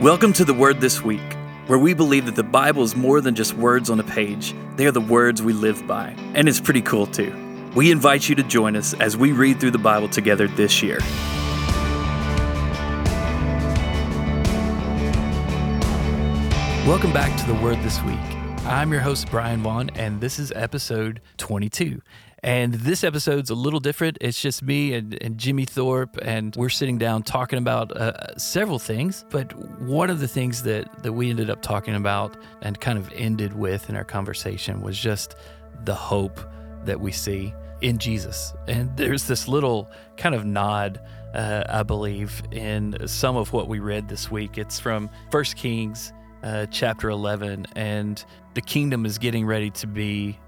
Welcome to the Word This Week, where we believe that the Bible is more than just words on a page. They are the words we live by, and it's pretty cool too. We invite you to join us as we read through the Bible together this year. Welcome back to the Word This Week. I'm your host, Bryan Vaughn, and this is episode 22. And this episode's a little different. It's just me and, and Jimmy Thorpe, and we're sitting down talking about uh, several things. But one of the things that, that we ended up talking about and kind of ended with in our conversation was just the hope that we see in Jesus. And there's this little kind of nod, uh, I believe, in some of what we read this week. It's from First Kings uh, chapter 11, and the kingdom is getting ready to be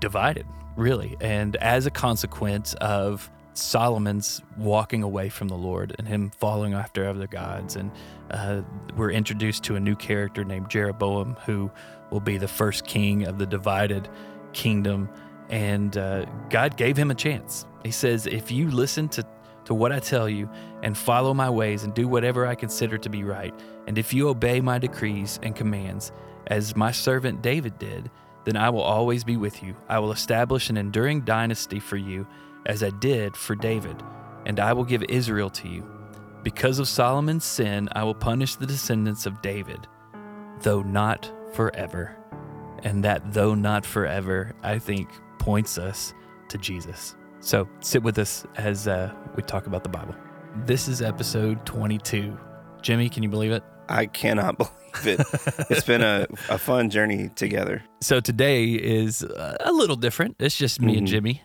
divided, really. And as a consequence of Solomon's walking away from the Lord and him following after other gods, and uh, we're introduced to a new character named Jeroboam, who will be the first king of the divided kingdom. And uh, God gave him a chance. He says, If you listen to to what I tell you, and follow my ways, and do whatever I consider to be right. And if you obey my decrees and commands, as my servant David did, then I will always be with you. I will establish an enduring dynasty for you, as I did for David, and I will give Israel to you. Because of Solomon's sin, I will punish the descendants of David, though not forever. And that though not forever, I think, points us to Jesus. So sit with us as uh, we talk about the Bible. This is episode 22. Jimmy, can you believe it? I cannot believe it. it's been a, a fun journey together. So today is a little different. It's just me mm-hmm. and Jimmy.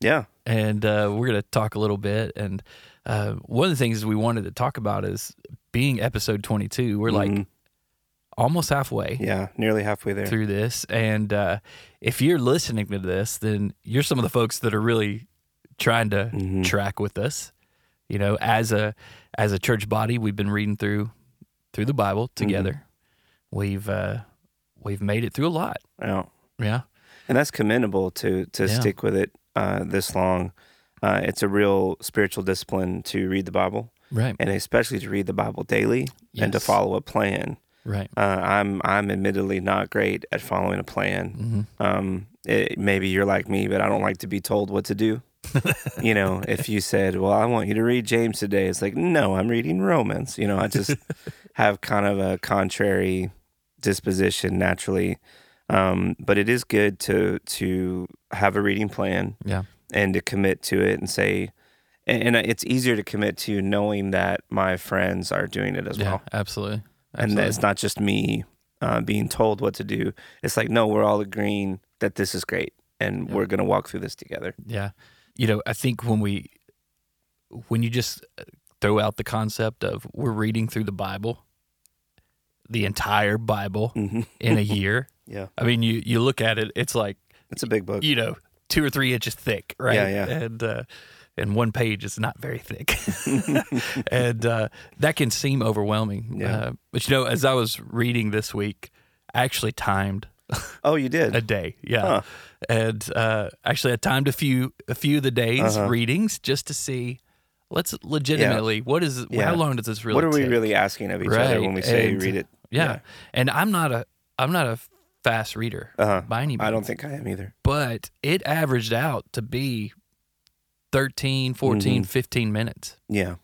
Yeah. And uh, we're going to talk a little bit. And uh, one of the things we wanted to talk about is being episode 22. We're mm-hmm. like almost halfway. Yeah, nearly halfway there through this. And uh, if you're listening to this, then you're some of the folks that are really trying to mm-hmm. track with us. You know, as a as a church body, we've been reading through through the Bible mm-hmm. together. Mm-hmm. We've uh, we've made it through a lot. Yeah, yeah, and that's commendable to to yeah. stick with it uh, this long. Uh, it's a real spiritual discipline to read the Bible, right? And especially to read the Bible daily yes. and to follow a plan. Right. Uh, I'm I'm admittedly not great at following a plan. Mm-hmm. Um, it, maybe you're like me, but I don't like to be told what to do. you know, if you said, "Well, I want you to read James today," it's like, "No, I'm reading Romans." You know, I just have kind of a contrary disposition naturally. Um, but it is good to to have a reading plan, yeah, and to commit to it and say, and, and it's easier to commit to knowing that my friends are doing it as yeah, well. Absolutely. Absolutely. and it's not just me uh, being told what to do. It's like no, we're all agreeing that this is great, and we're going to walk through this together. Yeah, you know, I think when we when you just throw out the concept of we're reading through the Bible, the entire Bible mm-hmm. in a year. yeah, I mean, you you look at it, it's like it's a big book. You know, two or three inches thick, right? Yeah, yeah. And uh, and one page is not very thick, and uh, that can seem overwhelming. Yeah. Uh, but you know, as I was reading this week, I actually timed. Oh, you did a day, yeah. Huh. And uh, actually, I timed a few a few of the days uh-huh. readings just to see. Let's legitimately. Yeah. What is? Yeah. How long does this really? Take what are we take? really asking of each right. other when we say and, read it? Yeah. yeah. and I'm not a I'm not a fast reader uh-huh. by any means. I don't think I am either. But it averaged out to be 13, 14, mm-hmm. 15 minutes. Yeah.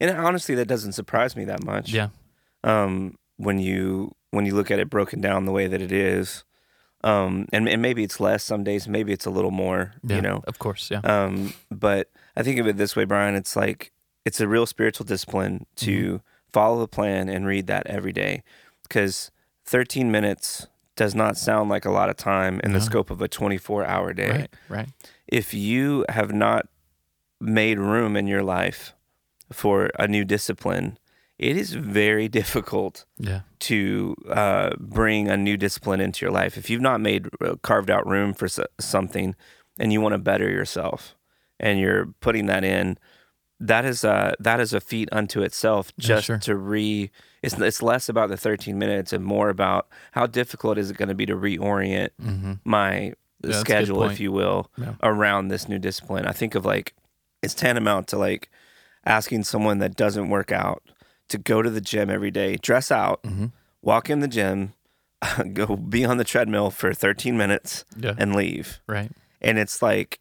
And honestly, that doesn't surprise me that much. Yeah. Um, when you when you look at it broken down the way that it is, um, and and maybe it's less some days, maybe it's a little more. Yeah, you know, of course, yeah. Um, but I think of it this way, Bryan. It's like it's a real spiritual discipline to mm-hmm. Follow the plan and read that every day, because 13 minutes does not sound like a lot of time in no. the scope of a 24 hour day. Right, right. If you have not made room in your life for a new discipline, it is very difficult yeah. to uh, bring a new discipline into your life. If you've not made uh, carved out room for something and you want to better yourself and you're putting that in, that is a, that is a feat unto itself just yeah, sure. to re it's, it's less about the 13 minutes and more about how difficult is it going to be to reorient mm-hmm. my yeah, schedule if you will yeah. around this new discipline i think of like it's tantamount to like asking someone that doesn't work out to go to the gym every day, dress out, Mm-hmm. walk in the gym, go be on the treadmill for 13 minutes, and leave. Right. And it's like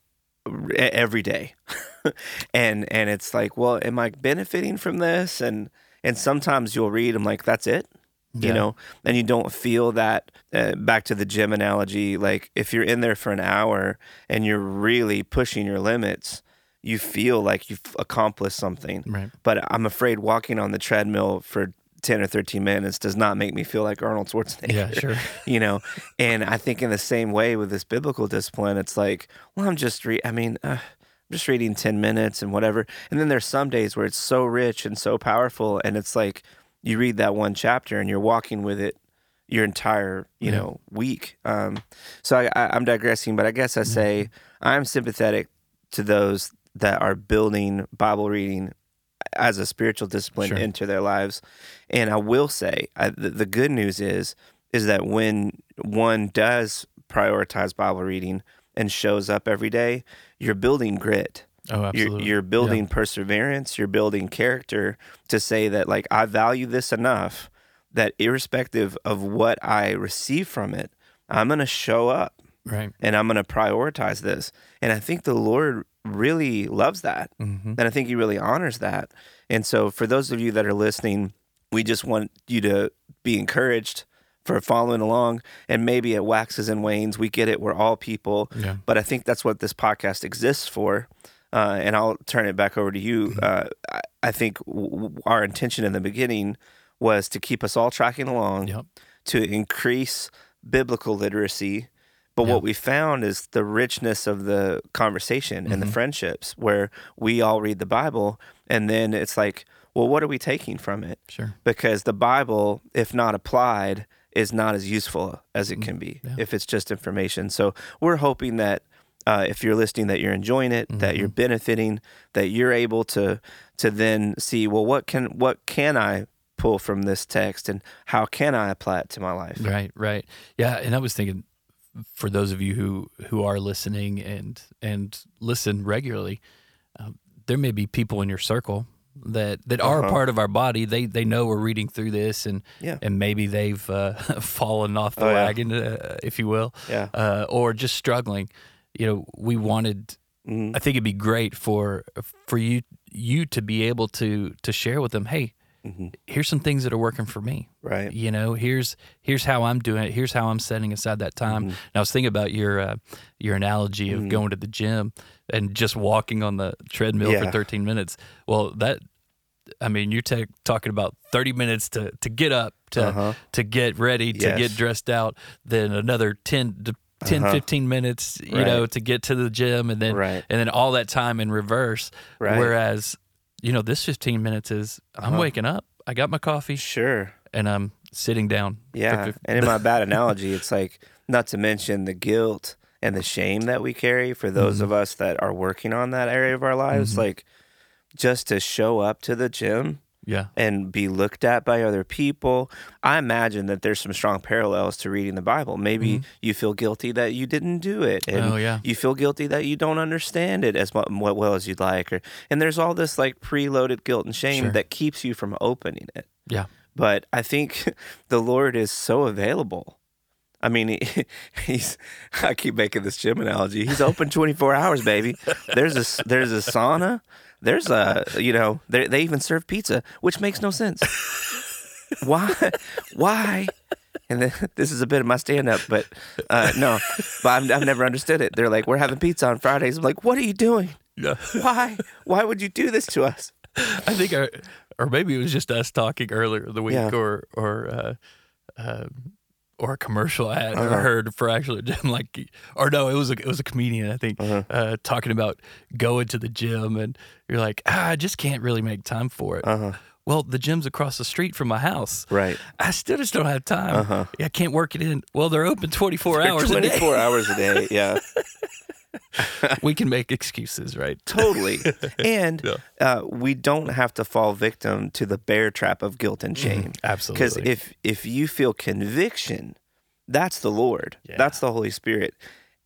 every day, and and it's like, well, am I benefiting from this? And and sometimes you'll read, I'm like, that's it you know? And you don't feel that uh, back to the gym analogy like if you're in there for an hour and you're really pushing your limits you feel like you've accomplished something. Right. but i'm afraid walking on the treadmill for 10 or 13 minutes does not make me feel like arnold schwarzenegger Yeah. Sure. you know and i think in the same way with this biblical discipline it's like well i'm just re- i mean uh, I'm just reading 10 minutes and whatever and then there's some days where it's so rich and so powerful and it's like you read that one chapter and you're walking with it your entire you Yeah. know week um, so I, I, i'm digressing but i guess i say i'm sympathetic to those that are building bible reading as a spiritual discipline Sure. into their lives and i will say I, the, the good news is is that when one does prioritize bible reading and shows up every day you're building grit Oh, you're, absolutely. you're building perseverance you're building character to say that like i value this enough that irrespective of what i receive from it i'm going to show up Right. and i'm going to prioritize this and i think the lord really loves that Mm-hmm. and I think he really honors that. And so, for those of you that are listening, we just want you to be encouraged for following along. And maybe it waxes and wanes. We get it. We're all people. Yeah. But I think that's what this podcast exists for. Uh, and I'll turn it back over to you. Uh, I, think w- our intention in the beginning was to keep us all tracking along, Yep. to increase biblical literacy. But Yeah. what we found is the richness of the conversation and the Mm-hmm. friendships where we all read the Bible and then it's like, well, what are we taking from it? Sure. Because the Bible, if not applied, is not as useful as it can be yeah. if it's just information. So we're hoping that uh, if you're listening, that you're enjoying it, that Mm-hmm. you're benefiting, that you're able to to then see, well, what can what can I pull from this text, and how can I apply it to my life? Right, right. Yeah, and I was thinking for those of you who who are listening and and listen regularly, um, there may be people in your circle that that are a Uh-huh. part of our body. They they know we're reading through this, and Yeah. and maybe they've uh, fallen off the Oh, yeah. wagon, uh, if you will, Yeah. uh, or just struggling. You know, we wanted. Mhm. I think it'd be great for for you you to be able to to share with them. Hey, Mhm. here's some things that are working for me Right. you know here's here's how i'm doing it here's how i'm setting aside that time Mhm. and i was thinking about your uh, your analogy of Mhm. going to the gym and just walking on the treadmill for 13 minutes well that i mean you're ta- talking about 30 minutes to to get up to Uh-huh. to get ready to Yes. get dressed out then another 10 to 10 Uh-huh. 15 minutes you know to get to the gym and then Right. and then all that time in reverse Right. whereas you know this 15 minutes is i'm Uh-huh. waking up i got my coffee Sure. and I'm sitting down. Yeah. And in my bad analogy, it's like not to mention the guilt and the shame that we carry for those Mm-hmm. of us that are working on that area of our lives. Like just to show up to the gym yeah, and be looked at by other people. I imagine that there's some strong parallels to reading the Bible. Maybe you feel guilty that you didn't do it, and Mm-hmm. Oh, yeah. you feel guilty that you don't understand it as well as you'd like, or and there's all this like preloaded guilt and shame Sure. that keeps you from opening it. yeah, But I think the Lord is so available. I mean, he, he's. I keep making this gym analogy. He's open 24 hours, baby. There's a there's a sauna. There's a you know they they even serve pizza, which makes no sense. Why? Why? And then, this is a bit of my stand up, but uh, no, but I've, I've never understood it. They're like, we're having pizza on Fridays. I'm like, what are you doing? yeah. Why? Why would you do this to us? I think, our, or maybe it was just us talking earlier in the week, Yeah. or or uh, uh, or a commercial ad I Uh-huh. heard for actually gym, like, or no, it was a it was a comedian I think Uh-huh. uh, talking about going to the gym, and you're like, ah, I just can't really make time for it. Uh-huh. Well, the gym's across the street from my house. Right. I still just don't have time. Uh-huh. I can't work it in. Well, they're open 24 hours a day. 24 hours a day. Yeah. We can make excuses, right? Totally. And Yeah. uh, we don't have to fall victim to the bear trap of guilt and shame. Absolutely. Because if if you feel conviction, that's the Lord. Yeah. That's the Holy Spirit.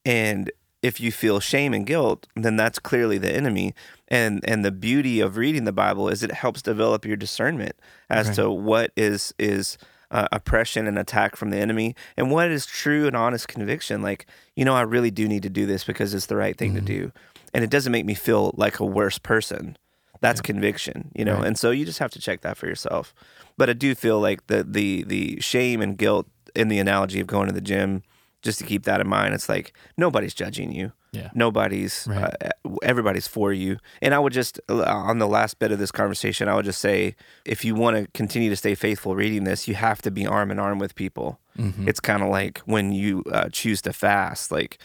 And if you feel shame and guilt, then that's clearly the enemy. And and the beauty of reading the Bible is it helps develop your discernment as Right. to what is is uh, oppression and attack from the enemy, and what is true and honest conviction. Like, you know, I really do need to do this because it's the right thing Mm-hmm. to do, and it doesn't make me feel like a worse person. That's conviction, you know, Right. and so you just have to check that for yourself. But I do feel like the the the shame and guilt in the analogy of going to the gym, just to keep that in mind. It's like nobody's judging you Yeah. nobody's Right. uh, everybody's for you and i would just uh, on the last bit of this conversation i would just say if you want to continue to stay faithful reading this you have to be arm in arm with people Mhm. it's kind of like when you uh, choose to fast like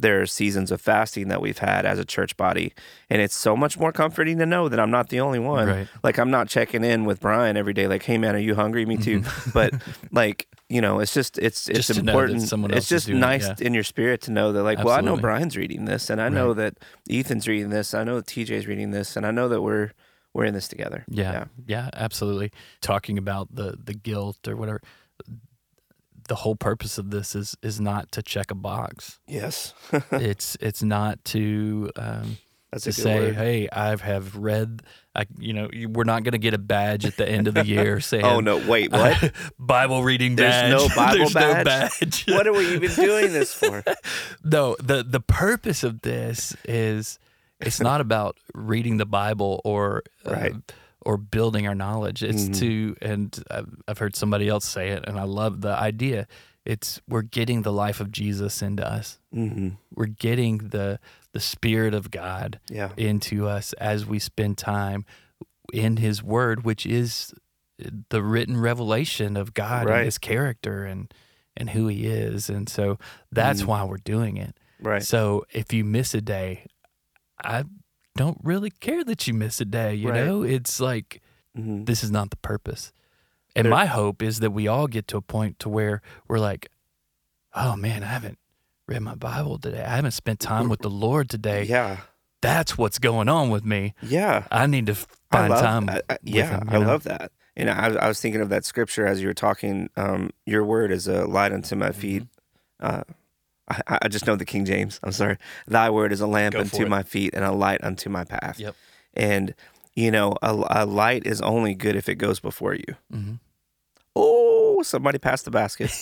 there are seasons of fasting that we've had as a church body and it's so much more comforting to know that i'm not the only one Right. like i'm not checking in with bryan every day like hey man are you hungry me too but like you know it's just it's it's Mm-hmm. Just that important it's just doing it, nice yeah. in your spirit to know that like well i know bryan's reading this and i know that ethan's reading this i know that tj's reading this and i know that we're we're in this together yeah, Yeah, yeah, absolutely. Talking about the the guilt or whatever. The whole purpose of this is is not to check a box. yes it's it's not to um, to say, word hey, I have read. I, you know, you, we're not going to get a badge at the end of the year saying, oh no wait what Bible reading There's badge." no Bible There's badge? no badge. what are we even doing this for no, the the purpose of this is it's not about reading the Bible or uh, Right. Or building our knowledge. It's Mhm. to and I've, I've heard somebody else say it, and I love the idea. It's we're getting the life of Jesus into us. hmm We're getting the the Spirit of God yeah into us as we spend time in His Word, which is the written revelation of God Right. and His character and and who He is. And so that's Mhm. why we're doing it. right So if you miss a day, I don't really care that you miss a day. You Right. know, it's like hmm this is not the purpose. And my hope is that we all get to a point to where we're like, oh man, I haven't read my Bible today. I haven't spent time with the Lord today. yeah That's what's going on with me. yeah I need to find love time. I- with yeah, him, I know? love that. And I, I was thinking of that scripture as you were talking. Um, Your word is a light unto my feet. Mm-hmm. Uh, I, I just know the King James. I'm sorry. Thy word is a lamp Go unto my feet and a light unto my path. Yep. And you know, a, a light is only good if it goes before you. hmm Oh, somebody passed the basket.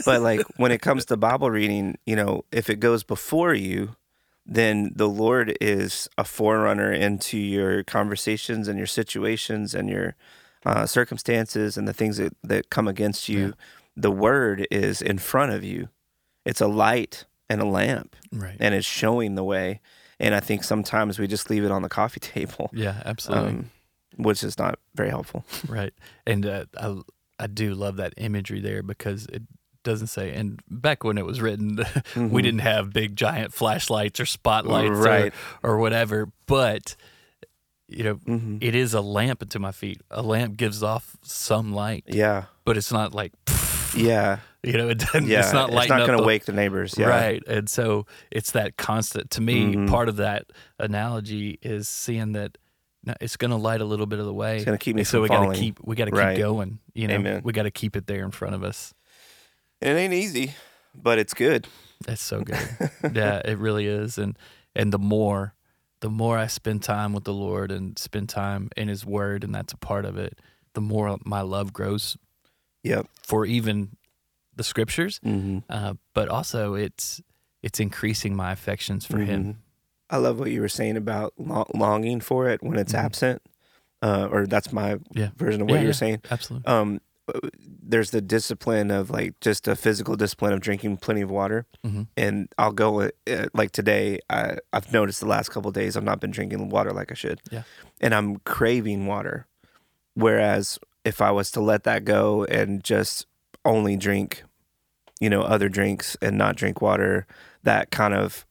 but like when it comes to Bible reading, you know, if it goes before you, then the Lord is a forerunner into your conversations and your situations and your uh, circumstances and the things that, that come against you. Yeah. The Word is in front of you. It's a light and a lamp, Right. and it's showing the way. And I think sometimes we just leave it on the coffee table, yeah, absolutely. um, which is not very helpful. Right. And uh, I I do love that imagery there because it doesn't say and back when it was written we Mhm. didn't have big giant flashlights or spotlights Right. or, or whatever but you know hmm it is a lamp unto my feet a lamp gives off some light Yeah. but it's not like Yeah. you know it doesn't, Yeah. it's not lighting not going to wake the neighbors. Yeah. Right. And so it's that constant, to me, Mhm. part of that analogy is seeing that it's going to light a little bit of the way. It's going to keep me And so we got to keep, we got to Right. keep going. You know, Amen. we got to keep it there in front of us. It ain't easy, but it's good. That's so good. yeah, it really is. And, and the more, the more I spend time with the Lord and spend time in his word, and that's a part of it, the more my love grows Yep. for even the scriptures. Mm-hmm. Uh, but also it's, it's increasing my affections for him. I love what you were saying about lo- longing for it when it's Mhm. absent, uh, or that's my Yeah. version of what Yeah, you were yeah. saying. Absolutely. Um, there's the discipline of like just a physical discipline of drinking plenty of water, hmm and I'll go uh, like today. I, I've noticed the last couple of days I've not been drinking water like I should, Yeah. and I'm craving water. Whereas if I was to let that go and just only drink, you know, other drinks and not drink water, that kind of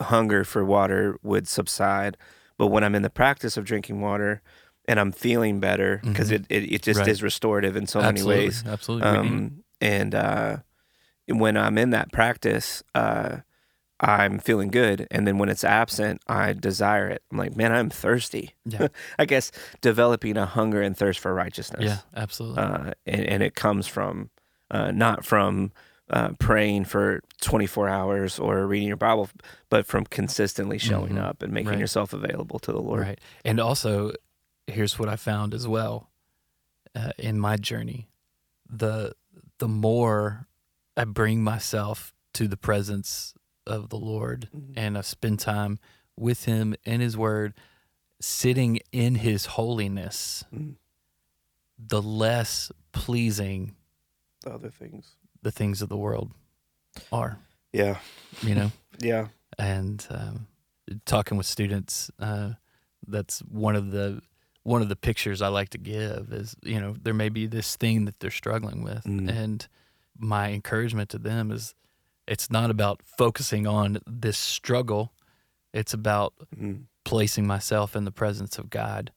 hunger for water would subside. But when I'm in the practice of drinking water and I'm feeling better, because Mhm. it, it, it just Right. is restorative in so absolutely. many ways. Absolutely. Um, and uh, when I'm in that practice, uh, I'm feeling good. And then when it's absent, I desire it. I'm like, man, I'm thirsty. Yeah. I guess developing a hunger and thirst for righteousness. yeah, absolutely. Uh, and, and it comes from uh, not from uh, praying for 24 hours or reading your Bible, but from consistently showing Mhm. up and making Right. yourself available to the Lord. Right. And also, here's what I found as well uh, in my journey: the the more I bring myself to the presence of the Lord, Mhm. and I spend time with Him in His Word, sitting in His holiness, Mhm. the less pleasing The other things. the things of the world are. Yeah. You know. Yeah. and um, talking with students uh, that's one of the one of the pictures I like to give is you know there may be this thing that they're struggling with Mm. and my encouragement to them is it's not about focusing on this struggle it's about Mhm. placing myself in the presence of God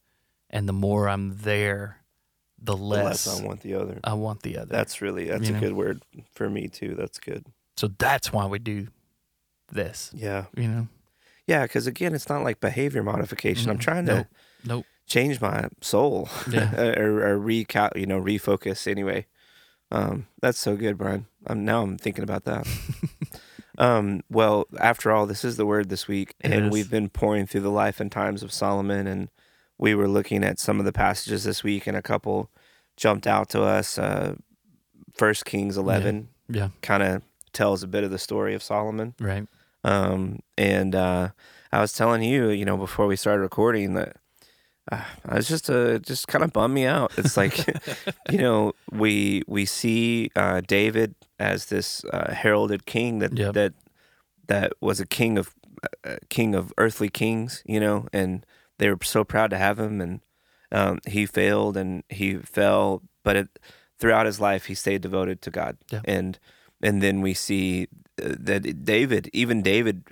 and the more I'm there the The less, less I want the other. I want the other That's really that's You a know? good word for me too. That's good. so that's why we do this Yeah. you know Yeah, because again, it's not like behavior modification. I'm Mhm. trying to Nope. Nope. change my soul, Yeah. or, or recal, you know, refocus. Anyway, um, that's so good, Bryan. I'm now I'm thinking about that. um, well, after all, this is the word this week, It and is. we've been pouring through the life and times of Solomon, and we were looking at some of the passages this week, and a couple jumped out to us. Uh, First Kings 11 yeah kind of tells a bit of the story of Solomon. right Um, and uh, I was telling you, you know, before we started recording that uh, I was just uh, just kind of bummed me out. It's like, you know, we we see uh, David as this uh, heralded king that Yep. that that was a king of uh, king of earthly kings, you know, and they were so proud to have him, and um, he failed and he fell, but it, throughout his life he stayed devoted to God, Yeah. and and then we see uh, that David, even David,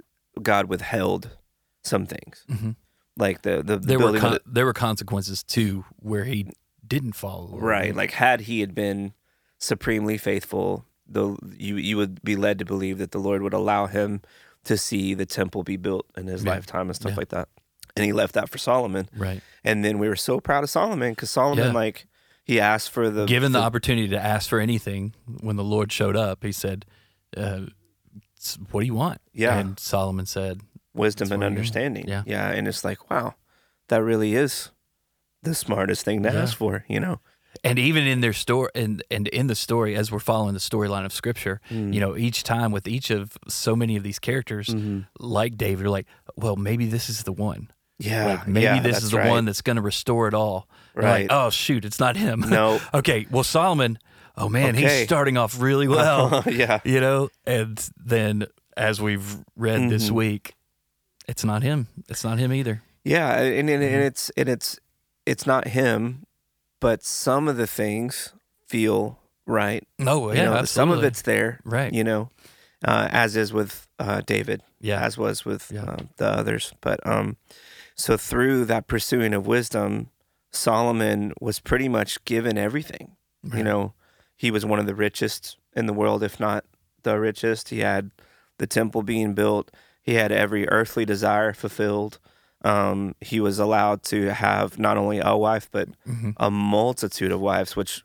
God withheld some things, hmm like the the there were con- there were consequences too where he didn't follow the Lord. Right. Like had he had been supremely faithful, the you you would be led to believe that the Lord would allow him to see the temple be built in his Yeah. lifetime and stuff Yeah. like that. And he left that for Solomon. right And then we were so proud of Solomon because Solomon, Yeah. like, he asked for the given the for- opportunity to ask for anything when the lord showed up he said uh, what do you want Yeah. and solomon said wisdom and what he did. understanding. Yeah. Yeah. And it's like, wow, that really is the smartest thing to Yeah. ask for, you know? and even in their story and and in the story as we're following the storyline of scripture Mm. you know each time with each of so many of these characters Mhm. like david you're like well maybe this is the one Yeah. like maybe yeah, this is the right. one that's going to restore it all. Right. Like oh shoot it's not him No. okay well solomon oh man Okay. he's starting off really well yeah. you know and then as we've read this Mhm. week it's not him it's not him either Yeah, and and, Mhm. and it's and it's it's not him, but some of the things feel right. no You yeah know, absolutely. some of it's there, right you know, uh, as is with uh, David, yeah as was with Yeah. uh, the others. But um, so through that pursuing of wisdom, Solomon was pretty much given everything. You know, he was one of the richest in the world, if not the richest. He had the temple being built. He had every earthly desire fulfilled. Um, he was allowed to have not only a wife, but Mhm. a multitude of wives, which,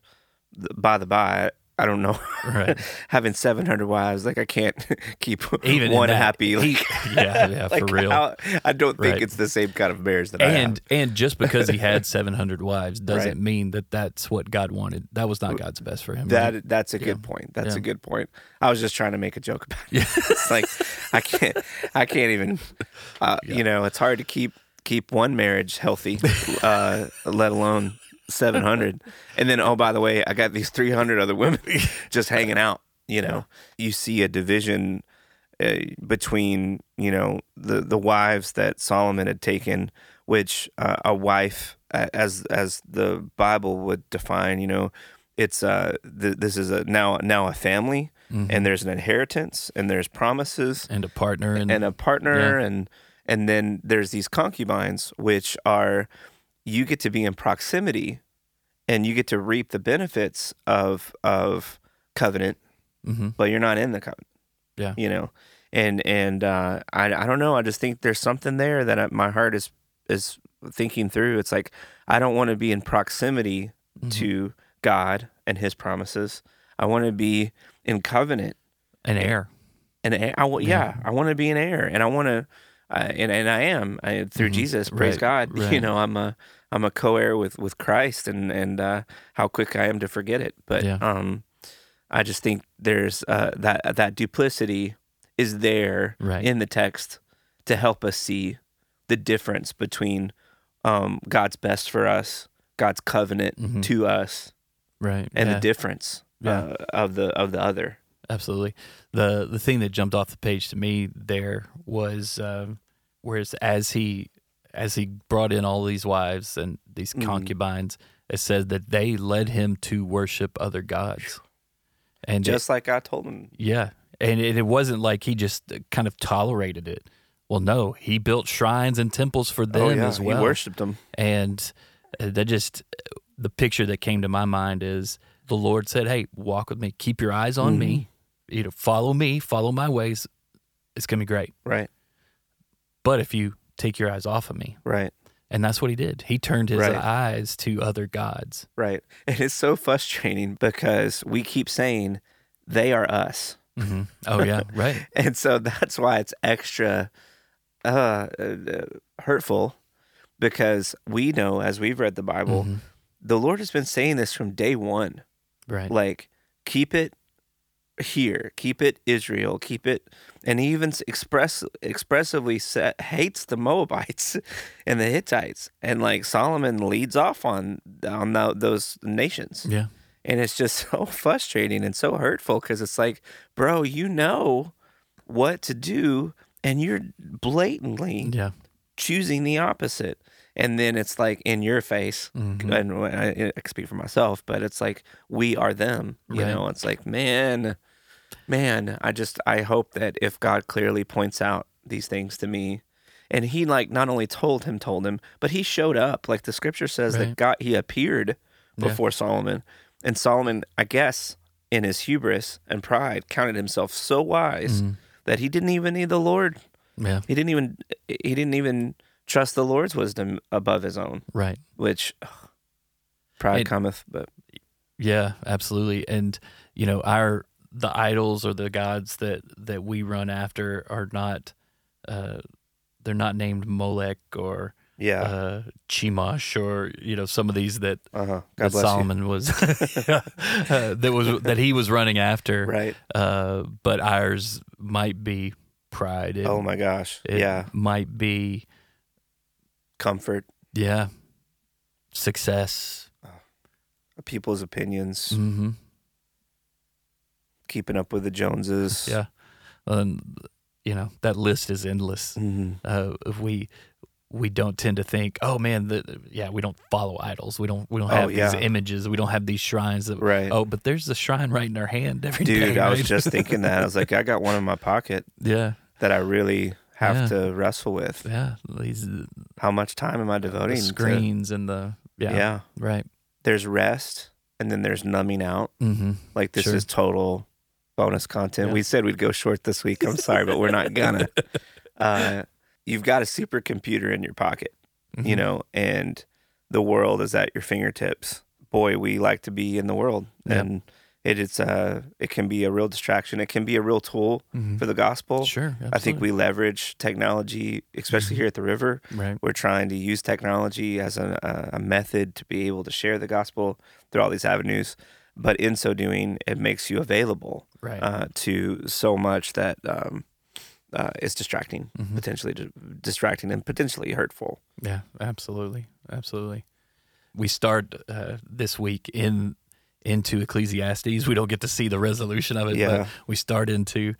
by the by, I don't know. Right. Having 700 wives, like I can't keep even one that, happy. he- yeah yeah like for real how- I don't think Right. it's the same kind of marriage that I have. and and just because he had 700 wives doesn't Right. mean that that's what God wanted. That was not God's best for him. That that's a Yeah. good point. That's Yeah. a good point. I was just trying to make a joke about it. Yeah. it's like I can't I can't even uh, you know, it's hard to keep keep one marriage healthy, uh, let alone 700. And then oh by the way, I got these 300 other women just hanging out, you know. You see a division uh, between, you know, the the wives that Solomon had taken which uh, a wife as as the Bible would define, you know, it's uh th- this is a now now a family Mhm. and there's an inheritance and there's promises and a partner and, and a partner and and then there's these concubines which are you get to be in proximity and you get to reap the benefits of of covenant Mhm. but you're not in the covenant Yeah. you know and and uh i i don't know i just think there's something there that I, my heart is is thinking through it's like i don't want to be in proximity Mhm. to god and his promises i want to be in covenant An heir. an heir. I, wa- yeah, I want to be an heir, and I want to, and and I am I, through Jesus. Praise Mm-hmm. Right, God. You know, I'm a I'm a co-heir with with Christ, and and uh, how quick I am to forget it. But Yeah. um, I just think there's uh, that that duplicity is there Right. in the text to help us see the difference between um, God's best for us, God's covenant Mhm. to us, Right. and yeah. the difference Yeah. uh, of the of the other. Absolutely. The the thing that jumped off the page to me there was um, whereas as he as he brought in all these wives and these Mhm. concubines, it said that they led him to worship other gods. And it- Just like I told him. yeah, and it, it wasn't like he just kind of tolerated it. Well, no, he built shrines and temples for them oh yeah, as well he worshipped them. and uh, that just the picture that came to my mind is the lord said hey walk with me keep your eyes on me you know follow me follow my ways it's going to be great Right, but if you take your eyes off of me right. and that's what he did he turned his Right. eyes to other gods Right. And it's so frustrating because we keep saying they are us. hmm oh yeah right And so that's why it's extra uh, uh, hurtful because we know as we've read the Bible, Mhm. the Lord has been saying this from day one. right Like, keep it here, keep it Israel, keep it. And he even express expressively sa hates the Moabites and the Hittites, and like Solomon leads off on on tho- those nations. yeah And it's just so frustrating and so hurtful because it's like, bro, you know what to do and you're blatantly yeah choosing the opposite. And then it's like in your face. Mhm. And I, I can speak for myself, but it's like we are them. You Right. know, it's like, man, man, I just, I hope that if God clearly points out these things to me, and he like not only told him, told him, but he showed up. Like the scripture says Right. that God, he appeared Yeah. before Solomon. And Solomon, I guess, in his hubris and pride, counted himself so wise Mhm. that he didn't even need the Lord. yeah He didn't even he didn't even trust the Lord's wisdom above his own, right which ugh, pride cometh, but Yeah, absolutely. And you know, our the idols or the gods that that we run after are not uh they're not named Molech or yeah, uh Chemosh or you know some of these that, uh huh. that Solomon was uh, that was that he was running after. Right? Uh but ours might be pride. It, oh my gosh, yeah, might be comfort, yeah, success. people's opinions, Mhm. Keeping up with the Joneses. Yeah. And you know, that list is endless. hmm uh, if we we don't tend to think, oh man, the, yeah, we don't follow idols. We don't we don't Oh, have yeah. these images. We don't have these shrines. That, Right. Oh, but there's a shrine right in our hand every day. Dude, I was just thinking that. I was like, I got one in my pocket yeah, that I really have Yeah. to wrestle with. yeah. These How much time am I devoting to screens and the yeah, Yeah. right. There's rest and then there's numbing out. Mm-hmm. Like this Sure. is total bonus content. Yeah. We said we'd go short this week. I'm sorry, but we're not gonna. Uh, you've got a supercomputer in your pocket, Mm-hmm. you know, and the world is at your fingertips. Boy, we like to be in the world, Yeah. and it is uh, it can be a real distraction. It can be a real tool Mhm. for the gospel. Sure, I think we leverage technology, especially here at the river. right. We're trying to use technology as a, a, a method to be able to share the gospel through all these avenues. But in so doing, it makes you available Right. uh, to so much that um, uh, is distracting, Mhm. potentially di- distracting and potentially hurtful. Yeah, absolutely, absolutely. We start uh, this week in into Ecclesiastes. We don't get to see the resolution of it, Yeah. but we start into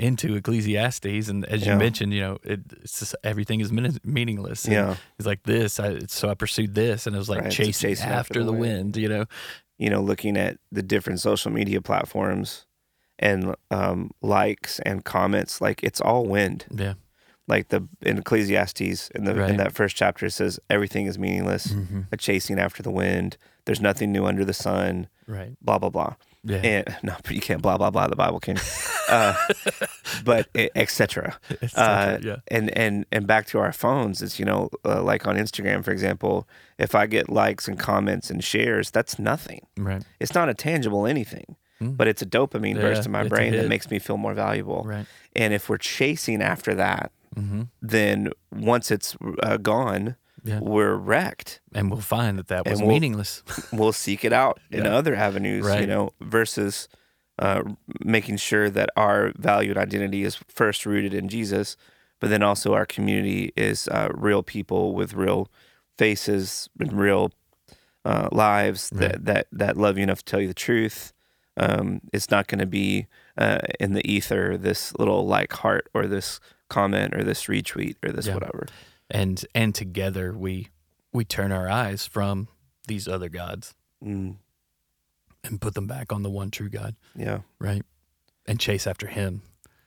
into Ecclesiastes, and as Yeah. you mentioned, you know, it, it's just everything is mean- meaningless. And Yeah. it's like this. I, so I pursued this, and it was like Right, chasing, chasing after, after the the wind. wind. You know, You know, looking at the different social media platforms and um, likes and comments, like it's all wind. yeah, Like the in Ecclesiastes in the in that first chapter it says everything is meaningless, Mm-hmm. a chasing after the wind. There's nothing new under the sun. right, Blah blah blah. Yeah, And no, but you can't blah blah blah. The Bible can, uh, but etc. It's Uh, yeah, and and and back to our phones it's you know uh, like on instagram for example if i get likes and comments and shares that's nothing right, it's not a tangible anything but it's a dopamine burst in my brain that makes me feel more valuable. Right. And if we're chasing after that, Mm-hmm. then once it's uh, gone, Yeah. we're wrecked. And we'll find that that was we'll- meaningless. We'll seek it out in Yeah. other avenues, you know, versus uh, making sure that our value and identity is first rooted in Jesus, but then also our community is uh, real people with real faces and real uh, lives Right. that, that that love you enough to tell you the truth. Um, it's not going to be uh, in the ether this little like heart or this comment or this retweet or this Yeah. whatever. And and together we we turn our eyes from these other gods Mm, and put them back on the one true God, yeah, right? And chase after him.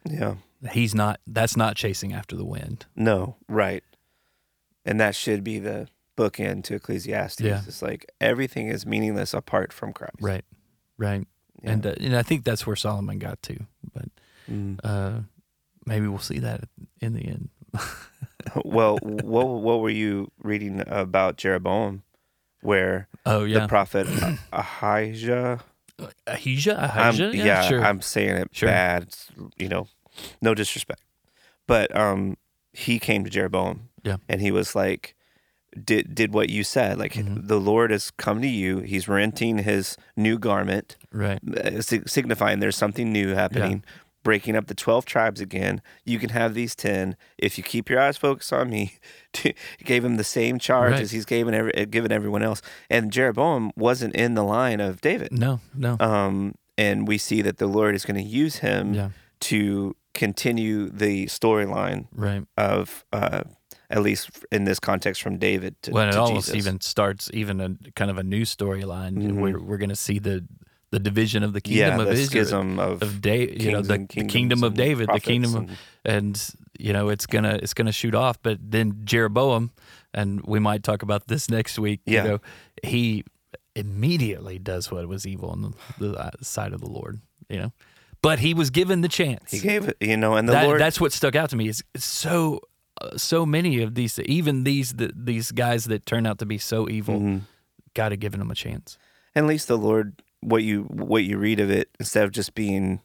yeah. He's not that's not chasing after the wind. No, right. And that should be the bookend to Ecclesiastes. Yeah. It's like everything is meaningless apart from Christ. Right. Right. Yeah. And uh, and I think that's where Solomon got to. But Mm. uh maybe we'll see that in the end. Well, what what were you reading about Jeroboam, where Oh yeah. the prophet Ahijah? Ahijah? I'm- Ahijah? yeah, sure. I'm saying it Sure. bad. It's, You know, no disrespect, but um, he came to Jeroboam, Yeah. and he was like, did did what you said. Like Mhm. the Lord has come to you. He's renting his new garment. right. uh, sig- signifying there's something new happening, breaking up the 12 tribes again. You can have these 10 if you keep your eyes focused on me. Gave him the same charge Right. as he's given every, uh, given everyone else. And Jeroboam wasn't in the line of David. No, no. Um, and we see that the Lord is going to use him yeah. to continue the storyline Right. of, uh, at least in this context, from David to, Well, it to almost Jesus. even starts even a kind of a new storyline. Mhm. We're we're going to see the the division of the yeah, kingdom the of Israel, schism of, of David. You know, the, the kingdom of David, the kingdom, of, prophets and you know it's gonna it's gonna shoot off. But then Jeroboam, and we might talk about this next week. Yeah. You know, he immediately does what was evil on the, the uh, side of the Lord. You know, but he was given the chance. He gave it, you know, and the that, Lord. that's what stuck out to me is so uh, so many of these even these the, these guys that turn out to be so evil Mhm. got to give them a chance And at least the Lord, what you what you read of it, instead of just being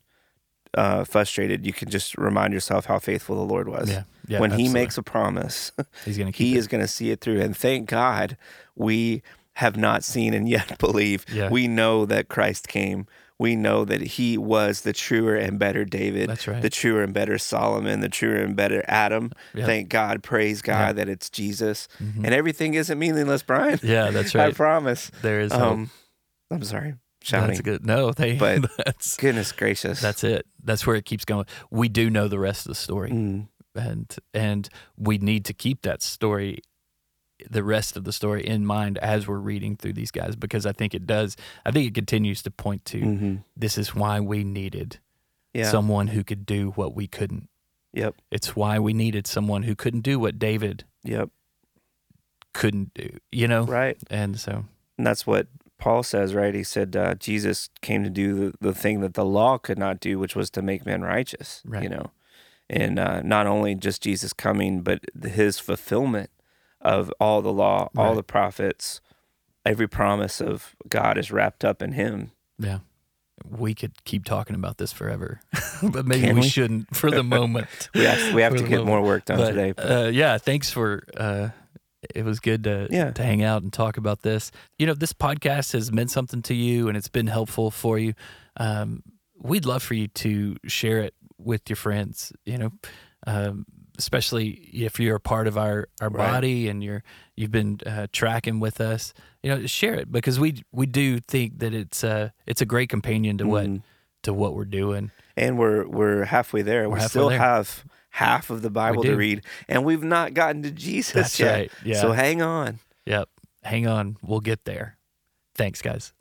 uh, frustrated, you can just remind yourself how faithful the Lord was. yeah yeah when He makes a promise, he's gonna keep He it. is going to see it through. And thank God we have not seen and yet believe. Yeah. We know that Christ came. We know that He was the truer and better David, That's right. the truer and better Solomon, the truer and better Adam. Yeah. Thank God, praise God that it's Jesus. Mhm. And everything isn't meaningless, Bryan. yeah that's right. I promise. there is hope. Um, I'm sorry, shouting. that's good no they but that's Goodness gracious. that's it that's where it keeps going we do know the rest of the story Mm, and and we need to keep that story the rest of the story in mind as we're reading through these guys because I think it does I think it continues to point to mhm. this is why we needed Yeah. someone who could do what we couldn't. Yep. It's why we needed someone who couldn't do what David Yep. couldn't do, you know? Right. And so, And that's what Paul says, right? He said uh, Jesus came to do the, the thing that the law could not do, which was to make men righteous. Right. You know, and uh, not only just Jesus coming, but his fulfillment of all the law, all the prophets, every promise of God is wrapped up in him. yeah, we could keep talking about this forever, but maybe we, we? shouldn't for the moment. We have, we have to get moment. more work done But, today. but- Uh, yeah, thanks for. It was good to Yeah. to hang out and talk about this. You know, this podcast has meant something to you, and it's been helpful for you. Um, we'd love for you to share it with your friends. You know, um, especially if you're a part of our our Right. body and you're you've been uh, tracking with us. You know, share it because we we do think that it's uh it's a great companion to what Mhm. to what we're doing. and we're we're halfway there. We're we halfway still there. have half of the Bible to read, and we've not gotten to Jesus That's yet. right. Yeah. So hang on. Yep. Hang on. We'll get there. Thanks, guys.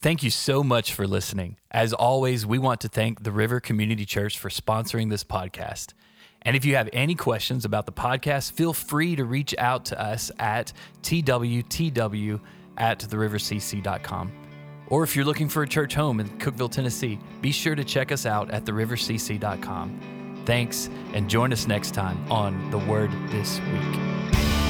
Thank you so much for listening. As always, we want to thank the River Community Church for sponsoring this podcast. And if you have any questions about the podcast, feel free to reach out to us at twtw at therivercc.com. Or if you're looking for a church home in Cookeville, Tennessee, be sure to check us out at therivercc.com. Thanks, and join us next time on The Word This Week.